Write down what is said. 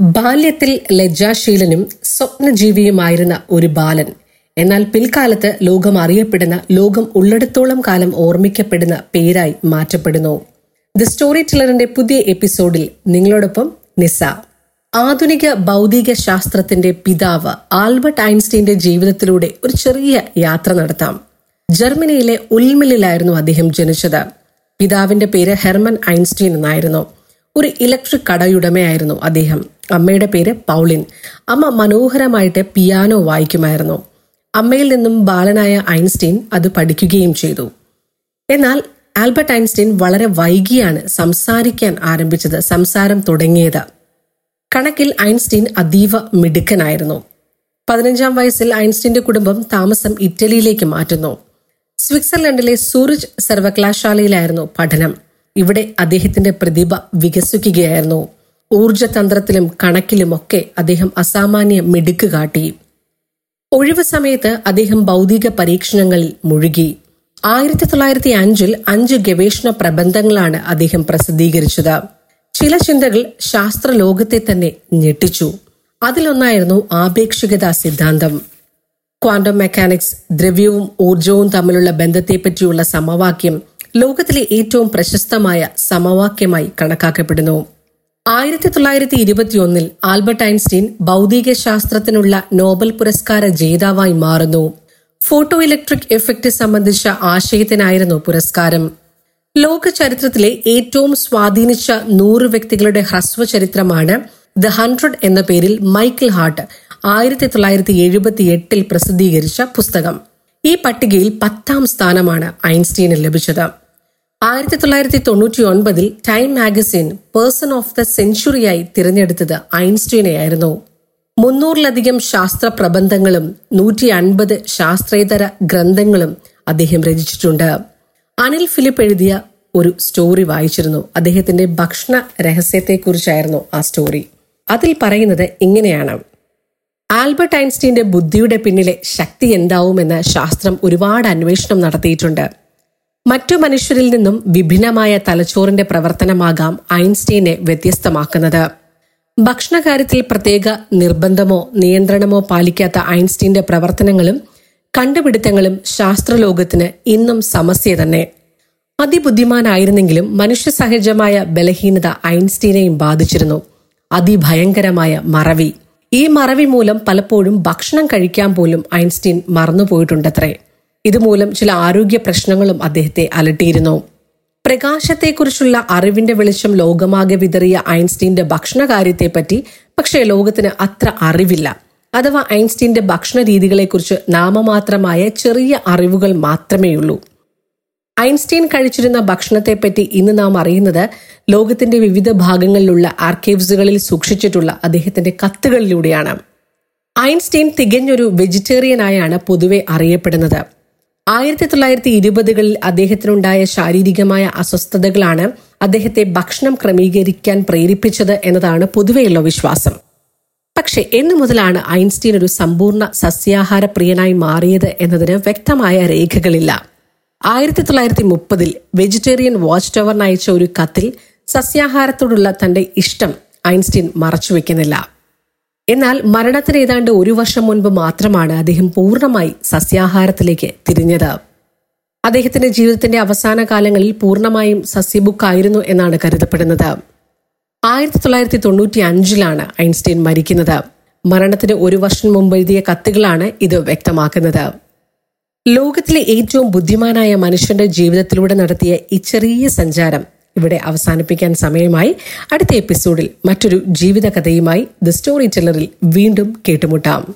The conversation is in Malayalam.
ബാല്യത്തിൽ ലജ്ജാശീലനും സ്വപ്നജീവിയുമായിരുന്ന ഒരു ബാലൻ. എന്നാൽ പിൽക്കാലത്ത് ലോകം അറിയപ്പെടുന്ന ലോകം ഉള്ളിടത്തോളം കാലം ഓർമ്മിക്കപ്പെടുന്ന പേരായി മാറ്റപ്പെടുന്നു. ദി സ്റ്റോറി ടെല്ലറിന്റെ പുതിയ എപ്പിസോഡിൽ നിങ്ങളോടൊപ്പം നിസ. ആധുനിക ഭൗതിക ശാസ്ത്രത്തിന്റെ പിതാവ് ആൽബർട്ട് ഐൻസ്റ്റീന്റെ ജീവിതത്തിലൂടെ ഒരു ചെറിയ യാത്ര നടത്താം. ജർമ്മനിയിലെ ഉൽമിലിലായിരുന്നു അദ്ദേഹം ജനിച്ചത്. പിതാവിന്റെ പേര് ഹെർമൻ ഐൻസ്റ്റീൻ എന്നായിരുന്നു. ഒരു ഇലക്ട്രിക് കടയുടമയായിരുന്നു അദ്ദേഹം. അമ്മയുടെ പേര് പൗളിൻ. അമ്മ മനോഹരമായിട്ട് പിയാനോ വായിക്കുമായിരുന്നു. അമ്മയിൽ നിന്നും ബാലനായ ഐൻസ്റ്റീൻ അത് പഠിക്കുകയും ചെയ്തു. എന്നാൽ ആൽബർട്ട് ഐൻസ്റ്റീൻ വളരെ വൈകിയാണ് സംസാരിക്കാൻ ആരംഭിച്ചത് സംസാരം തുടങ്ങിയത്. കണക്കിൽ ഐൻസ്റ്റീൻ അതീവ മിടുക്കനായിരുന്നു. പതിനഞ്ചാം വയസ്സിൽ ഐൻസ്റ്റീന്റെ കുടുംബം താമസം ഇറ്റലിയിലേക്ക് മാറ്റുന്നു. സ്വിറ്റ്സർലൻഡിലെ സൂറിജ് സർവകലാശാലയിലായിരുന്നു പഠനം. ഇവിടെ അദ്ദേഹത്തിന്റെ പ്രതിഭ വികസിക്കുകയായിരുന്നു. ഊർജതന്ത്രത്തിലും കണക്കിലുമൊക്കെ അദ്ദേഹം അസാമാന്യ മിടുക്ക് കാട്ടി. ഒഴിവ് സമയത്ത് അദ്ദേഹം ഭൗതിക പരീക്ഷണങ്ങളിൽ മുഴുകി. ആയിരത്തി തൊള്ളായിരത്തി അഞ്ചിൽ അഞ്ച് ഗവേഷണ പ്രബന്ധങ്ങളാണ് അദ്ദേഹം പ്രസിദ്ധീകരിച്ചത്. ചില ചിന്തകൾ ശാസ്ത്രലോകത്തെ തന്നെ ഞെട്ടിച്ചു. അതിലൊന്നായിരുന്നു ആപേക്ഷികത സിദ്ധാന്തം. ക്വാണ്ടം മെക്കാനിക്സ് ദ്രവ്യവും ഊർജവും തമ്മിലുള്ള ബന്ധത്തെപ്പറ്റിയുള്ള സമവാക്യം ലോകത്തിലെ ഏറ്റവും പ്രശസ്തമായ സമവാക്യമായി കണക്കാക്കപ്പെടുന്നു. ആയിരത്തി തൊള്ളായിരത്തി ഇരുപത്തിയൊന്നിൽ ആൽബർട്ട് ഐൻസ്റ്റീൻ ഭൗതിക ശാസ്ത്രത്തിനുള്ള നോബൽ പുരസ്കാര ജേതാവായി മാറുന്നു. ഫോട്ടോ ഇലക്ട്രിക് എഫക്റ്റ് സംബന്ധിച്ച ആശയത്തിനായിരുന്നു പുരസ്കാരം. ലോക ചരിത്രത്തിലെ ഏറ്റവും സ്വാധീനിച്ച നൂറ് വ്യക്തികളുടെ ഹ്രസ്വ ചരിത്രമാണ് ദ ഹൺഡ്രഡ് എന്ന പേരിൽ മൈക്കിൾ ഹാർട്ട് ആയിരത്തി തൊള്ളായിരത്തി എഴുപത്തി എട്ടിൽ പ്രസിദ്ധീകരിച്ച പുസ്തകം. ഈ പട്ടികയിൽ പത്താം സ്ഥാനമാണ് ഐൻസ്റ്റീന് ലഭിച്ചത്. ആയിരത്തി തൊള്ളായിരത്തി തൊണ്ണൂറ്റി ഒൻപതിൽ time magazine person of the സെഞ്ചുറിയായി തിരഞ്ഞെടുത്തത് ഐൻസ്റ്റീനെയായിരുന്നു. മുന്നൂറിലധികം ശാസ്ത്ര പ്രബന്ധങ്ങളും നൂറ്റി അൻപത് ശാസ്ത്രേതര ഗ്രന്ഥങ്ങളും അദ്ദേഹം രചിച്ചിട്ടുണ്ട്. അനിൽ ഫിലിപ്പ് എഴുതിയ ഒരു സ്റ്റോറി വായിച്ചിരുന്നു. അദ്ദേഹത്തിന്റെ ഭക്ഷണ രഹസ്യത്തെക്കുറിച്ചായിരുന്നു ആ സ്റ്റോറി. അതിൽ പറയുന്നത് ഇങ്ങനെയാണ്. ആൽബർട്ട് ഐൻസ്റ്റീന്റെ ബുദ്ധിയുടെ പിന്നിലെ ശക്തി എന്താവുമെന്ന് ശാസ്ത്രം ഒരുപാട് അന്വേഷണം നടത്തിയിട്ടുണ്ട്. മറ്റു മനുഷ്യരിൽ നിന്നും വിഭിന്നമായ തലച്ചോറിന്റെ പ്രവർത്തനമാകാം ഐൻസ്റ്റീനെ വ്യത്യസ്തമാക്കുന്നത്. ഭക്ഷണകാര്യത്തിൽ പ്രത്യേക നിർബന്ധമോ നിയന്ത്രണമോ പാലിക്കാത്ത ഐൻസ്റ്റീന്റെ പ്രവർത്തനങ്ങളും കണ്ടുപിടുത്തങ്ങളും ശാസ്ത്രലോകത്തിന് ഇന്നും സമസ്യ തന്നെ. അതിബുദ്ധിമാനായിരുന്നെങ്കിലും മനുഷ്യ സഹജമായ ബലഹീനത ഐൻസ്റ്റീനെയും ബാധിച്ചിരുന്നു. അതിഭയങ്കരമായ മറവി. ഈ മറവി മൂലം പലപ്പോഴും ഭക്ഷണം കഴിക്കാൻ പോലും ഐൻസ്റ്റീൻ മറന്നുപോയിട്ടുണ്ടത്രേ. ഇതുമൂലം ചില ആരോഗ്യ പ്രശ്നങ്ങളും അദ്ദേഹത്തെ അലട്ടിയിരുന്നു. പ്രകാശത്തെക്കുറിച്ചുള്ള അറിവിന്റെ വെളിച്ചം ലോകമാകെ വിതറിയ ഐൻസ്റ്റീന്റെ ഭക്ഷണകാര്യത്തെപ്പറ്റി പക്ഷേ ലോകത്തിന് അത്ര അറിവില്ല. അഥവാ ഐൻസ്റ്റീന്റെ ഭക്ഷണ രീതികളെക്കുറിച്ച് നാമമാത്രമായ ചെറിയ അറിവുകൾ മാത്രമേയുള്ളൂ. ഐൻസ്റ്റീൻ കഴിച്ചിരുന്ന ഭക്ഷണത്തെപ്പറ്റി ഇന്ന് നാം അറിയുന്നത് ലോകത്തിന്റെ വിവിധ ഭാഗങ്ങളിലുള്ള ആർക്കൈവ്സുകളിൽ സൂക്ഷിച്ചിട്ടുള്ള അദ്ദേഹത്തിന്റെ കത്തുകളിലൂടെയാണ്. ഐൻസ്റ്റീൻ തികഞ്ഞൊരു വെജിറ്റേറിയനായാണ് പൊതുവെ അറിയപ്പെടുന്നത്. ആയിരത്തി തൊള്ളായിരത്തി ഇരുപതുകളിൽ അദ്ദേഹത്തിനുണ്ടായ ശാരീരികമായ അസ്വസ്ഥതകളാണ് അദ്ദേഹത്തെ ഭക്ഷണം ക്രമീകരിക്കാൻ പ്രേരിപ്പിച്ചത് എന്നതാണ് പൊതുവെയുള്ള വിശ്വാസം. പക്ഷേ എന്നു മുതലാണ് ഐൻസ്റ്റീൻ ഒരു സമ്പൂർണ സസ്യാഹാര പ്രിയനായി മാറിയത് എന്നതിന് വ്യക്തമായ രേഖകളില്ല. ആയിരത്തി തൊള്ളായിരത്തി മുപ്പതിൽ വെജിറ്റേറിയൻ വാച്ച് ടവറിന് അയച്ച ഒരു കത്തിൽ സസ്യാഹാരത്തോടുള്ള തന്റെ ഇഷ്ടം ഐൻസ്റ്റീൻ മറച്ചുവെക്കുന്നില്ല. എന്നാൽ മരണത്തിന് ഏതാണ്ട് ഒരു വർഷം മുൻപ് മാത്രമാണ് അദ്ദേഹം പൂർണമായി സസ്യാഹാരത്തിലേക്ക് തിരിഞ്ഞത്. അദ്ദേഹത്തിന്റെ ജീവിതത്തിന്റെ അവസാന കാലങ്ങളിൽ പൂർണമായും സസ്യബുക്കായിരുന്നു എന്നാണ് കരുതപ്പെടുന്നത്. ആയിരത്തി തൊള്ളായിരത്തി തൊണ്ണൂറ്റി അഞ്ചിലാണ് ഐൻസ്റ്റീൻ മരിക്കുന്നത്. മരണത്തിന് ഒരു വർഷം മുമ്പ് എഴുതിയ കത്തുകളാണ് ഇത് വ്യക്തമാക്കുന്നത്. ലോകത്തിലെ ഏറ്റവും ബുദ്ധിമാനായ മനുഷ്യന്റെ ജീവിതത്തിലൂടെ നടത്തിയ ഈ ചെറിയ സഞ്ചാരം ഇവിടെ അവസാനിപ്പിക്കാൻ സമയമായി. അടുത്ത എപ്പിസോഡിൽ മറ്റൊരു ജീവിതകഥയുമായി ദ സ്റ്റോറി ടെല്ലറിൽ വീണ്ടും കേട്ടുമുട്ടാം.